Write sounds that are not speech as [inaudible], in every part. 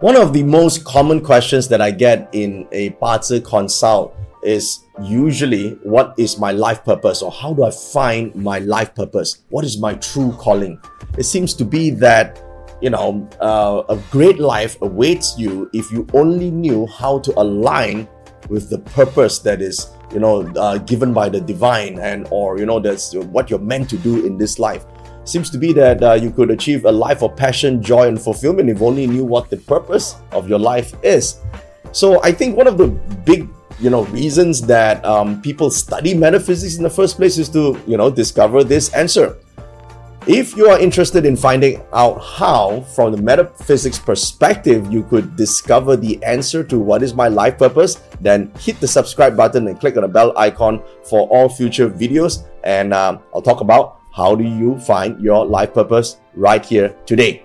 One of the most common questions that I get in a Bazi consult is usually what is my life purpose or how do I find my life purpose? What is my true calling? It seems to be that you know uh, a great life awaits you if you only knew how to align with the purpose that is you know uh, given by the divine and or you know that's what you're meant to do in this life seems to be that uh, you could achieve a life of passion, joy, and fulfillment if only you knew what the purpose of your life is. So I think one of the big you know reasons that um, people study metaphysics in the first place is to you know discover this answer. If you are interested in finding out how, from the metaphysics perspective, you could discover the answer to what is my life purpose, then hit the subscribe button and click on the bell icon for all future videos. And um, I'll talk about how do you find your life purpose right here today?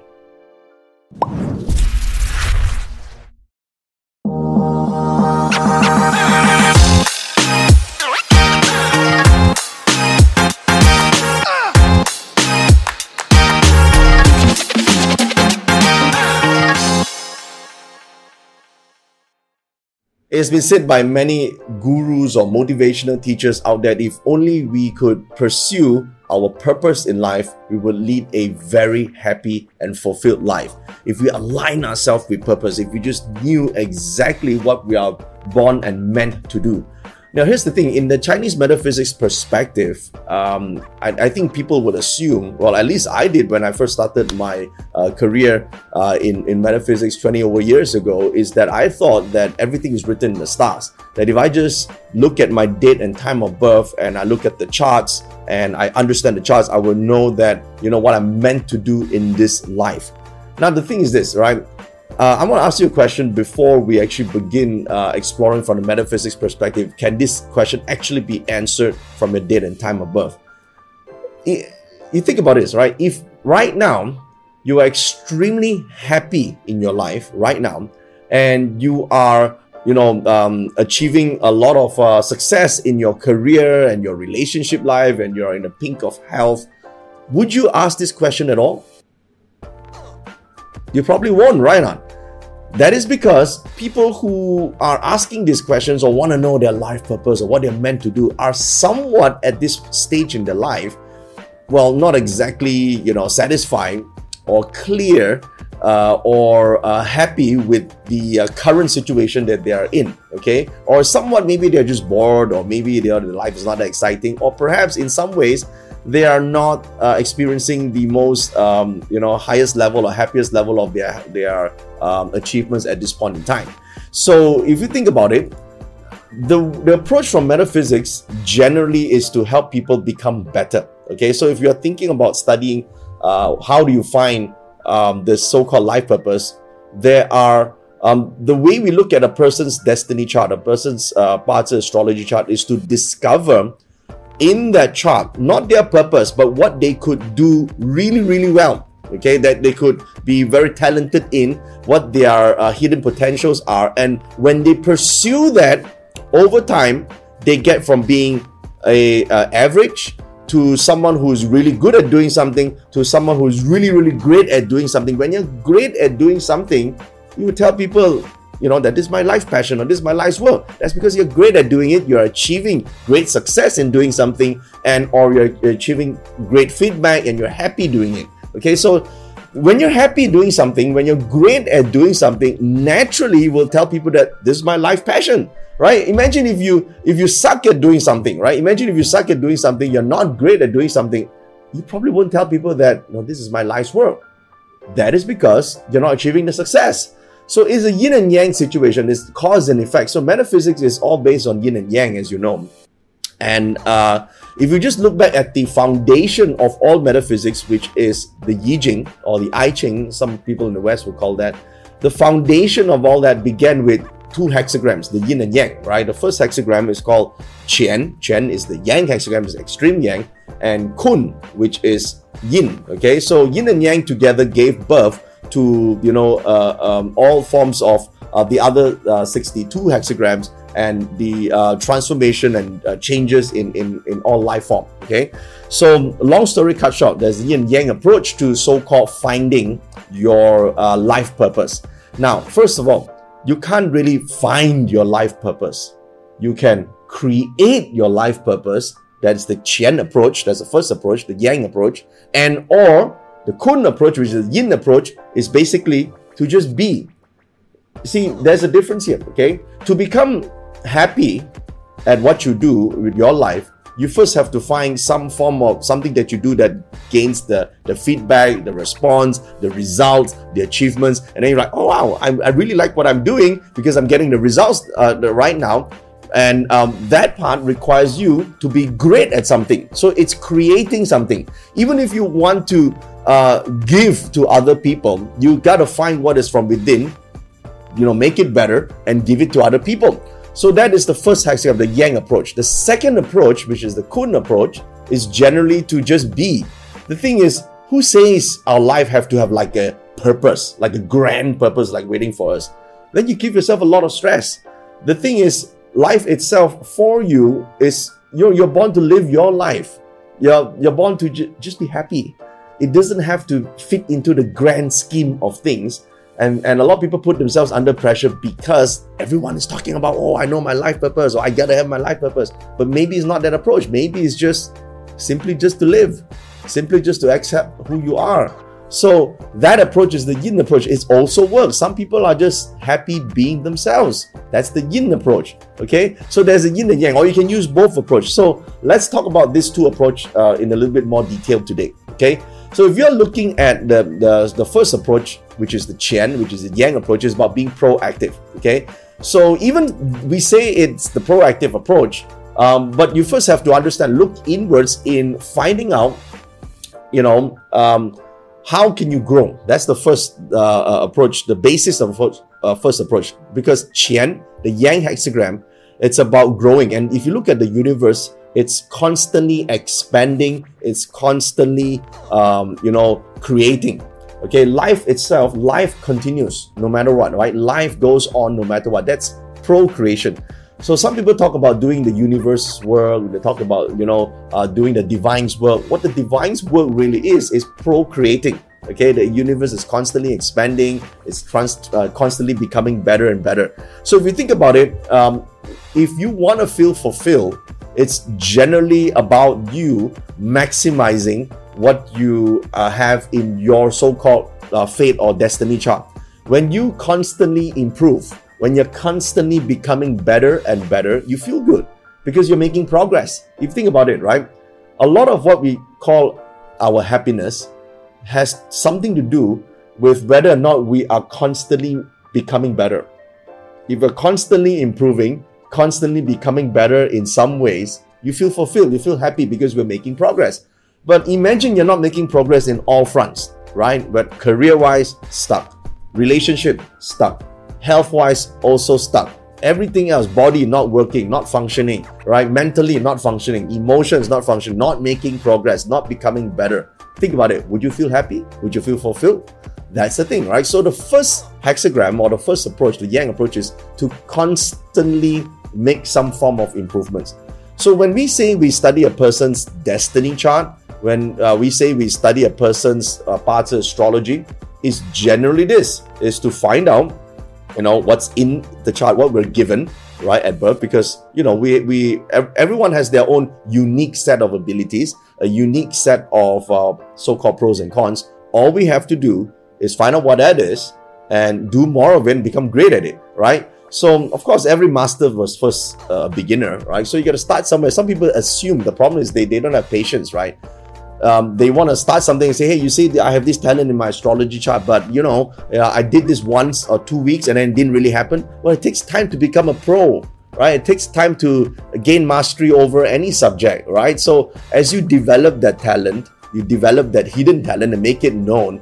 It's been said by many gurus or motivational teachers out there if only we could pursue our purpose in life, we will lead a very happy and fulfilled life. If we align ourselves with purpose, if we just knew exactly what we are born and meant to do, now, here's the thing in the Chinese metaphysics perspective, um, I, I, think people would assume, well, at least I did when I first started my uh, career uh, in, in metaphysics 20 over years ago, is that I thought that everything is written in the stars. That if I just look at my date and time of birth and I look at the charts and I understand the charts, I will know that, you know, what I'm meant to do in this life. Now, the thing is this, right? Uh, I want to ask you a question before we actually begin uh, exploring from the metaphysics perspective. Can this question actually be answered from your date and time of birth? You think about this, right? If right now you are extremely happy in your life right now, and you are, you know, um, achieving a lot of uh, success in your career and your relationship life, and you're in the pink of health, would you ask this question at all? You probably won't, right? On that is because people who are asking these questions or want to know their life purpose or what they're meant to do are somewhat at this stage in their life, well, not exactly you know satisfying or clear uh, or uh, happy with the uh, current situation that they are in. Okay, or somewhat maybe they're just bored, or maybe their life is not that exciting, or perhaps in some ways they are not uh, experiencing the most um, you know highest level or happiest level of their their um, achievements at this point in time. So if you think about it the, the approach from metaphysics generally is to help people become better okay? So if you're thinking about studying uh, how do you find um, the so-called life purpose there are um, the way we look at a person's destiny chart, a person's uh, Bazi astrology chart, is to discover in that chart, not their purpose, but what they could do really, really well. Okay, that they could be very talented in, what their uh, hidden potentials are, and when they pursue that over time, they get from being a uh, average to someone who's really good at doing something to someone who's really, really great at doing something. When you're great at doing something, you tell people you know that this is my life passion or this is my life's work. That's because you're great at doing it. You're achieving great success in doing something and or you're achieving great feedback and you're happy doing it. Okay so when you're happy doing something when you're great at doing something naturally you will tell people that this is my life passion right? Imagine if you if you suck at doing something right? Imagine if you suck at doing something you're not great at doing something you probably won't tell people that no this is my life's work. That is because you're not achieving the success so it's a yin and yang situation, it's cause and effect. So metaphysics is all based on yin and yang, as you know. And uh, if you just look back at the foundation of all metaphysics, which is the Yi Jing or the I Ching, some people in the West will call that, the foundation of all that began with two hexagrams, the yin and yang, right? The first hexagram is called Qian. Qian is the yang hexagram, is extreme yang, and Kun, which is yin. Okay, so yin and yang together gave birth to you know uh, um, all forms of uh, the other uh, 62 hexagrams and the transformation and changes in, in, in all life form. Okay, so long story cut short, there's the yin yang approach to so-called finding your life purpose. Now, first of all, you can't really find your life purpose. You can create your life purpose. That's the Qian approach. That's the first approach, the Yang approach. And or the Kun approach, which is the Yin approach, is basically to just be. See, there's a difference here, okay? To become happy at what you do with your life, you first have to find some form of something that you do that gains the, the feedback, the response, the results, the achievements, and then you're like, oh wow, I, I really like what I'm doing because I'm getting the results uh, right now. And um, that part requires you to be great at something. So it's creating something. Even if you want to uh, give to other people, you got to find what is from within, you know, make it better and give it to other people. So that is the first hexagram of the Yang approach. The second approach, which is the Kun approach, is generally to just be. The thing is, who says our life have to have like a purpose, like a grand purpose, like waiting for us? Then you give yourself a lot of stress. The thing is, life itself for you is you're, you're born to live your life. You're, you're born to ju- just be happy. It doesn't have to fit into the grand scheme of things and, and a lot of people put themselves under pressure because everyone is talking about, oh, I know my life purpose, or I gotta have my life purpose. But maybe it's not that approach. Maybe it's just simply just to live, simply just to accept who you are. So that approach is the yin approach. It also works. Some people are just happy being themselves. That's the yin approach. Okay. So there's a yin and yang, or you can use both approach. So let's talk about these two approach uh, in a little bit more detail today. Okay. So if you're looking at the, the, the first approach, which is the Qian, which is the Yang approach, is about being proactive. Okay. So even we say it's the proactive approach, um, but you first have to understand, look inwards in finding out, you know, um, how can you grow? That's the first uh, uh approach, the basis of uh, first approach. Because Qian, the Yang hexagram, it's about growing. And if you look at the universe, it's constantly expanding it's constantly um, you know creating okay life itself life continues no matter what right life goes on no matter what that's procreation so some people talk about doing the universe work. They talk about you know uh, doing the divine's work. What the divine's work really is is procreating. Okay the universe is constantly expanding. It's trans- uh, constantly becoming better and better. So if you think about it um, if you want to feel fulfilled it's generally about you maximizing what you uh, have in your so-called uh, fate or destiny chart. When you constantly improve when you're constantly becoming better and better you feel good because you're making progress if you think about it right a lot of what we call our happiness has something to do with whether or not we are constantly becoming better if we're constantly improving constantly becoming better in some ways, you feel fulfilled, you feel happy because we're making progress. But imagine you're not making progress in all fronts, right? But career wise, stuck. Relationship, stuck. Health wise, also stuck. Everything else, body not working, not functioning, right? Mentally not functioning, emotions not functioning, not making progress, not becoming better. Think about it. Would you feel happy? Would you feel fulfilled? That's the thing, right? So the first hexagram or the first approach, the Yang approach, is to constantly make some form of improvements. So when we say we study a person's destiny chart, when uh, we say we study a person's uh, parts of astrology, is generally this: is to find out, you know, what's in the chart, what we're given right at birth, because you know we we everyone has their own unique set of abilities, a unique set of uh, so-called pros and cons. All we have to do is find out what that is and do more of it and become great at it, right? So, of course, every master was first a uh, beginner, right? So, you got to start somewhere. Some people assume the problem is they, they don't have patience, right? Um, they want to start something and say, hey, you see, I have this talent in my astrology chart, but you know, uh, I did this once or two weeks and then it didn't really happen. Well, it takes time to become a pro, right? It takes time to gain mastery over any subject, right? So, as you develop that talent, you develop that hidden talent and make it known,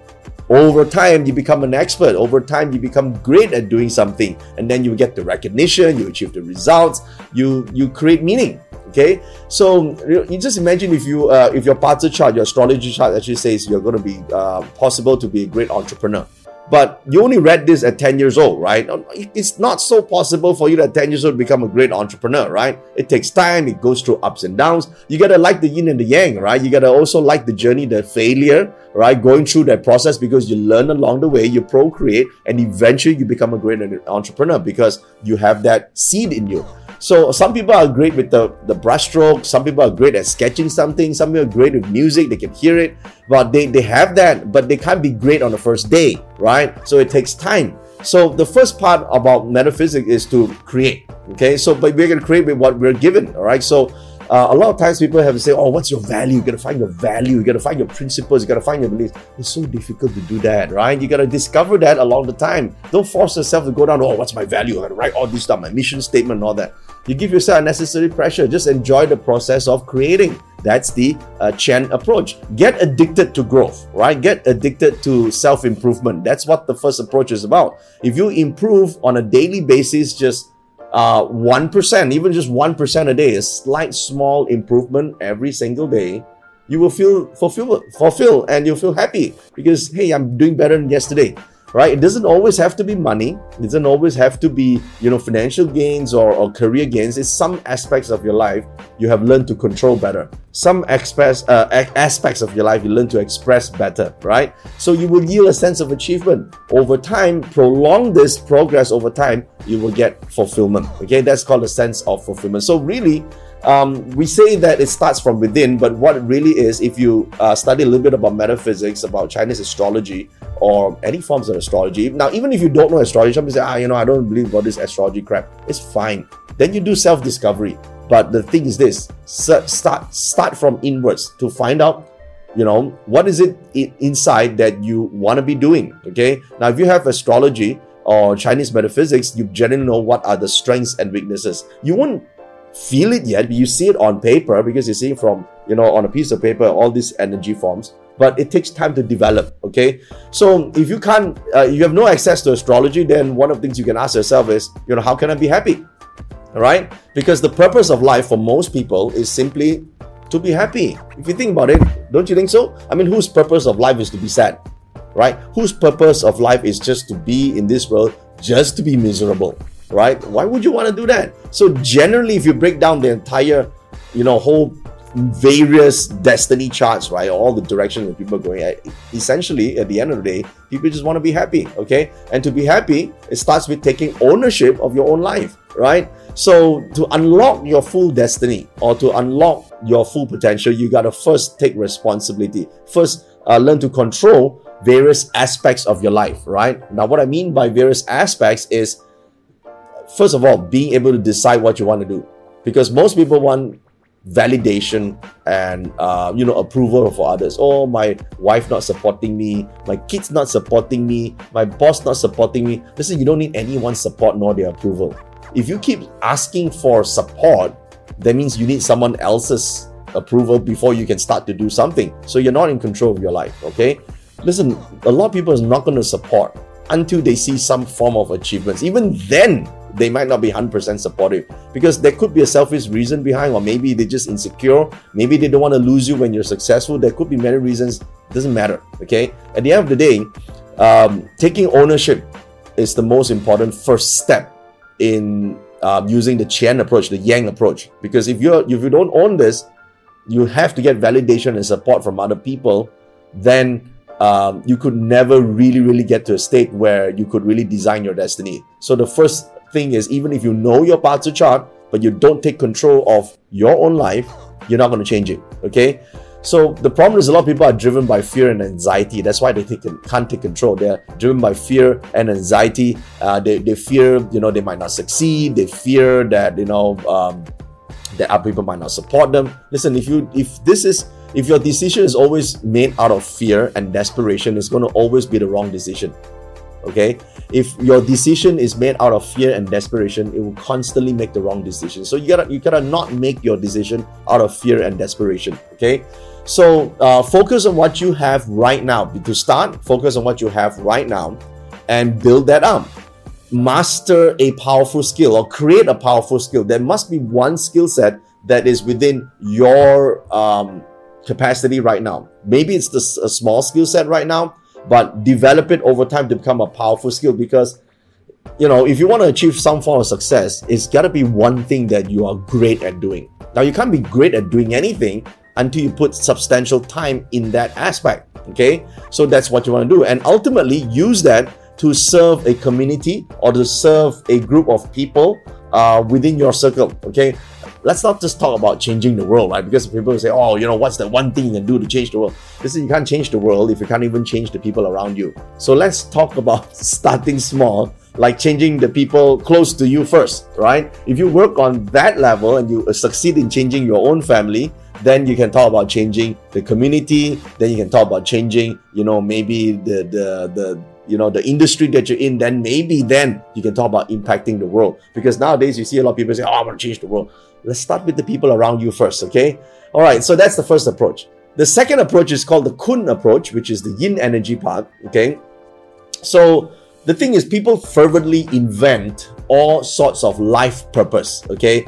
over time, you become an expert. Over time, you become great at doing something, and then you get the recognition. You achieve the results. You you create meaning. Okay, so you just imagine if you uh, if your Bazi chart, your astrology chart actually says you're going to be uh, possible to be a great entrepreneur, but you only read this at 10 years old, right? It's not so possible for you at 10 years old to become a great entrepreneur, right? It takes time, it goes through ups and downs. You gotta like the yin and the yang, right? You gotta also like the journey, the failure, right? Going through that process because you learn along the way, you procreate, and eventually you become a great entrepreneur because you have that seed in you. So some people are great with the, the brushstroke, some people are great at sketching something, some people are great with music, they can hear it, but they, they have that, but they can't be great on the first day, right? So it takes time. So the first part about metaphysics is to create. Okay, so but we're gonna create with what we're given. All right, so uh, a lot of times people have to say, oh, what's your value? You gotta find your value, you gotta find your principles, you gotta find your beliefs. It's so difficult to do that, right? You gotta discover that along the time. Don't force yourself to go down, oh, what's my value? I gotta write all this stuff, my mission statement and all that. You give yourself unnecessary pressure. Just enjoy the process of creating. That's the uh, Qian approach. Get addicted to growth, right? Get addicted to self improvement. That's what the first approach is about. If you improve on a daily basis, just uh, 1%, even just 1% a day, a slight small improvement every single day, you will feel fulfilled, fulfilled and you'll feel happy because, hey, I'm doing better than yesterday right? It doesn't always have to be money. It doesn't always have to be, you know, financial gains or, or career gains. It's some aspects of your life you have learned to control better. Some aspects, uh, aspects of your life you learn to express better, right? So you will yield a sense of achievement. Over time, prolong this progress over time, you will get fulfillment. Okay, that's called a sense of fulfillment. So really, um, we say that it starts from within, but what it really is, if you uh, study a little bit about metaphysics, about Chinese astrology, or any forms of astrology, now even if you don't know astrology, some people say, ah, you know, I don't believe about this astrology crap. It's fine. Then you do self-discovery. But the thing is this: start start from inwards to find out, you know, what is it inside that you want to be doing. Okay. Now, if you have astrology or Chinese metaphysics, you generally know what are the strengths and weaknesses. You won't feel it yet, you see it on paper because you see from, you know, on a piece of paper, all these energy forms. But it takes time to develop, okay? So if you can't, uh, you have no access to astrology, then one of the things you can ask yourself is, you know, how can I be happy? All right? Because the purpose of life for most people is simply to be happy. If you think about it, don't you think so? I mean, whose purpose of life is to be sad? Right? Whose purpose of life is just to be in this world, just to be miserable? Right? Why would you want to do that? So generally, if you break down the entire, you know, whole various destiny charts, right? All the directions that people are going at. Essentially, at the end of the day, people just want to be happy, okay? And to be happy, it starts with taking ownership of your own life, right? So to unlock your full destiny or to unlock your full potential, you got to first take responsibility. First, uh, learn to control various aspects of your life, right? Now, what I mean by various aspects is first of all, being able to decide what you want to do. Because most people want validation and uh, you know approval for others. Oh, my wife not supporting me, my kids not supporting me, my boss not supporting me. Listen, you don't need anyone's support nor their approval. If you keep asking for support, that means you need someone else's approval before you can start to do something. So you're not in control of your life. Okay. Listen, a lot of people is not going to support until they see some form of achievements. Even then, they might not be 100% supportive because there could be a selfish reason behind, or maybe they're just insecure. Maybe they don't want to lose you when you're successful. There could be many reasons. It doesn't matter. Okay. At the end of the day, um, taking ownership is the most important first step in uh, using the Qian approach, the Yang approach. Because if you if you don't own this, you have to get validation and support from other people. Then um, you could never really, really get to a state where you could really design your destiny. So the first thing is even if you know your Bazi chart, but you don't take control of your own life, you're not going to change it. Okay. So the problem is a lot of people are driven by fear and anxiety. That's why they take, can't take control. They're driven by fear and anxiety. Uh, they, they fear, you know, they might not succeed. They fear that, you know, um, that other people might not support them. Listen, if you if this is if your decision is always made out of fear and desperation, it's going to always be the wrong decision okay? If your decision is made out of fear and desperation it will constantly make the wrong decision. So you gotta you gotta not make your decision out of fear and desperation okay? So uh, focus on what you have right now. To start focus on what you have right now and build that up. Master a powerful skill or create a powerful skill. There must be one skill set that is within your um, capacity right now. Maybe it's the, a small skill set right now but develop it over time to become a powerful skill because you know if you want to achieve some form of success it's got to be one thing that you are great at doing. Now you can't be great at doing anything until you put substantial time in that aspect okay? So that's what you want to do. And ultimately use that to serve a community or to serve a group of people uh, within your circle okay let's not just talk about changing the world, right? Because people say, oh, you know, what's the one thing you can do to change the world? Listen, you can't change the world if you can't even change the people around you. So let's talk about [laughs] starting small, like changing the people close to you first, right? If you work on that level and you succeed in changing your own family, then you can talk about changing the community. Then you can talk about changing, you know, maybe the the the you know the industry that you're in then maybe then you can talk about impacting the world because nowadays you see a lot of people say oh i want to change the world let's start with the people around you first okay? All right so that's the first approach. The second approach is called the kun approach which is the yin energy part okay? So the thing is people fervently invent all sorts of life purpose okay?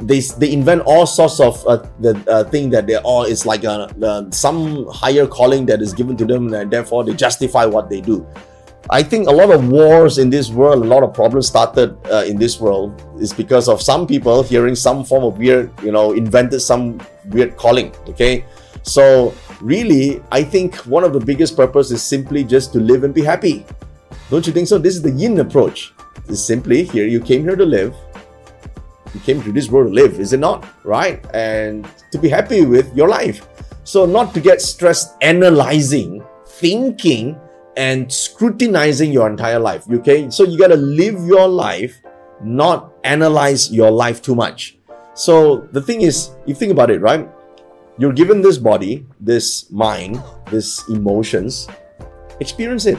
They, they invent all sorts of uh, the uh, thing that they all is like a, uh, some higher calling that is given to them and therefore they justify what they do I think a lot of wars in this world, a lot of problems started uh, in this world is because of some people hearing some form of weird, you know, invented some weird calling. Okay, so really, I think one of the biggest purpose is simply just to live and be happy. Don't you think so? This is the Yin approach. It's simply here you came here to live. You came to this world to live, is it not? Right? And to be happy with your life. So not to get stressed analyzing, thinking and scrutinizing your entire life. Okay, so you got to live your life, not analyze your life too much. So the thing is, you think about it, right? You're given this body, this mind, this emotions, experience it,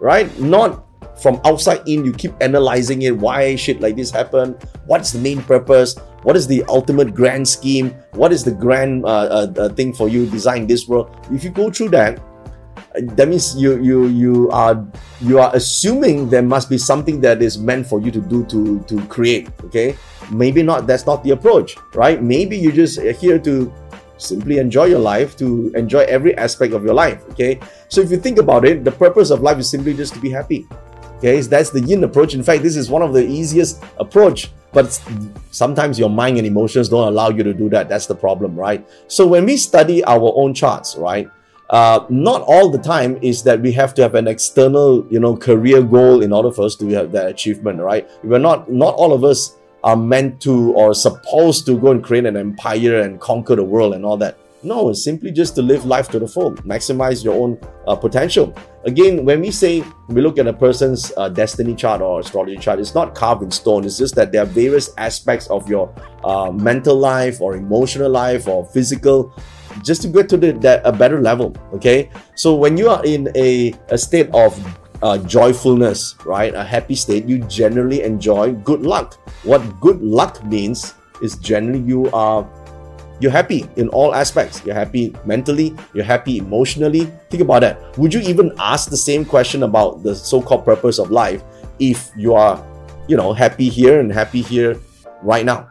right? Not from outside in, you keep analyzing it. Why shit like this happen? What's the main purpose? What is the ultimate grand scheme? What is the grand uh, uh thing for you design this world? If you go through that, that means you you you are you are assuming there must be something that is meant for you to do to to create okay? Maybe not that's not the approach right? Maybe you just here to simply enjoy your life to enjoy every aspect of your life okay? So if you think about it the purpose of life is simply just to be happy okay? That's the yin approach. In fact this is one of the easiest approach but sometimes your mind and emotions don't allow you to do that. That's the problem right? So when we study our own charts right uh, not all the time is that we have to have an external, you know, career goal in order for us to have that achievement, right? We're not, not all of us are meant to or supposed to go and create an empire and conquer the world and all that. No, it's simply just to live life to the full, maximize your own uh, potential. Again, when we say we look at a person's uh, destiny chart or astrology chart, it's not carved in stone. It's just that there are various aspects of your uh, mental life or emotional life or physical just to get to the, that, a better level okay? So when you are in a, a state of uh, joyfulness right a happy state you generally enjoy good luck. What good luck means is generally you are you're happy in all aspects. You're happy mentally you're happy emotionally. Think about that. Would you even ask the same question about the so-called purpose of life if you are you know happy here and happy here right now?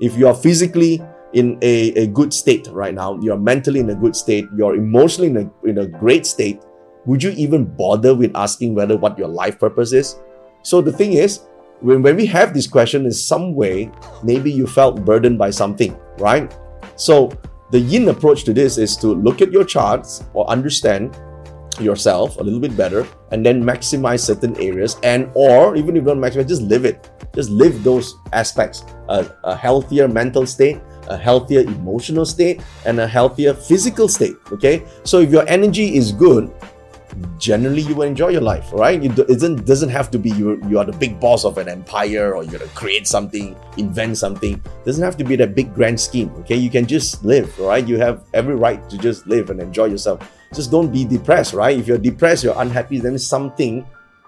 If you are physically in a, a good state right now, you're mentally in a good state, you're emotionally in a, in a great state, would you even bother with asking whether what your life purpose is? So the thing is, when, when we have this question in some way, maybe you felt burdened by something, right? So the yin approach to this is to look at your charts or understand yourself a little bit better and then maximize certain areas and or even if you don't maximize just live it. Just live those aspects. A, a healthier mental state a healthier emotional state and a healthier physical state. Okay, so if your energy is good, generally you will enjoy your life, right? It doesn't doesn't have to be you you are the big boss of an empire or you're gonna create something, invent something. It doesn't have to be that big grand scheme. Okay, you can just live, right? You have every right to just live and enjoy yourself. Just don't be depressed, right? If you're depressed, you're unhappy, then something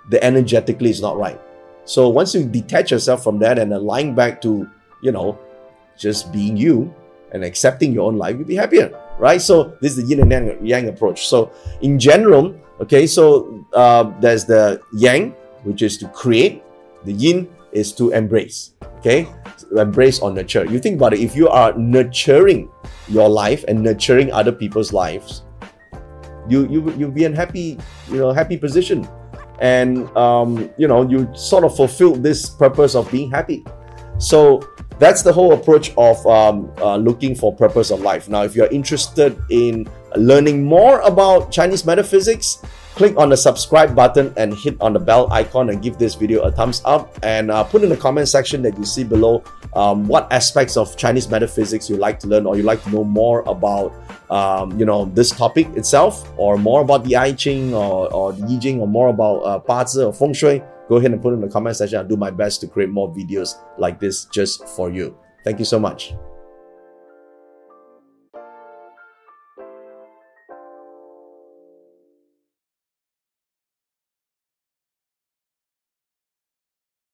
the energetically is not right. So once you detach yourself from that and align back to, you know, just being you and accepting your own life, you'll be happier, right? So this is the yin and yang approach. So in general, okay, so uh, there's the yang, which is to create. The yin is to embrace, okay? Embrace or nurture. You think about it, if you are nurturing your life and nurturing other people's lives, you you you'll be in happy you know happy position, and um, you know you sort of fulfill this purpose of being happy. So that's the whole approach of um, uh, looking for purpose of life. Now, if you're interested in learning more about Chinese metaphysics, click on the subscribe button and hit on the bell icon and give this video a thumbs up and uh, put in the comment section that you see below um, what aspects of Chinese metaphysics you like to learn or you like to know more about um, you know this topic itself or more about the I Ching or, or the Yi Jing or more about uh, or Feng Shui go ahead and put it in the comment section. I'll do my best to create more videos like this just for you. Thank you so much.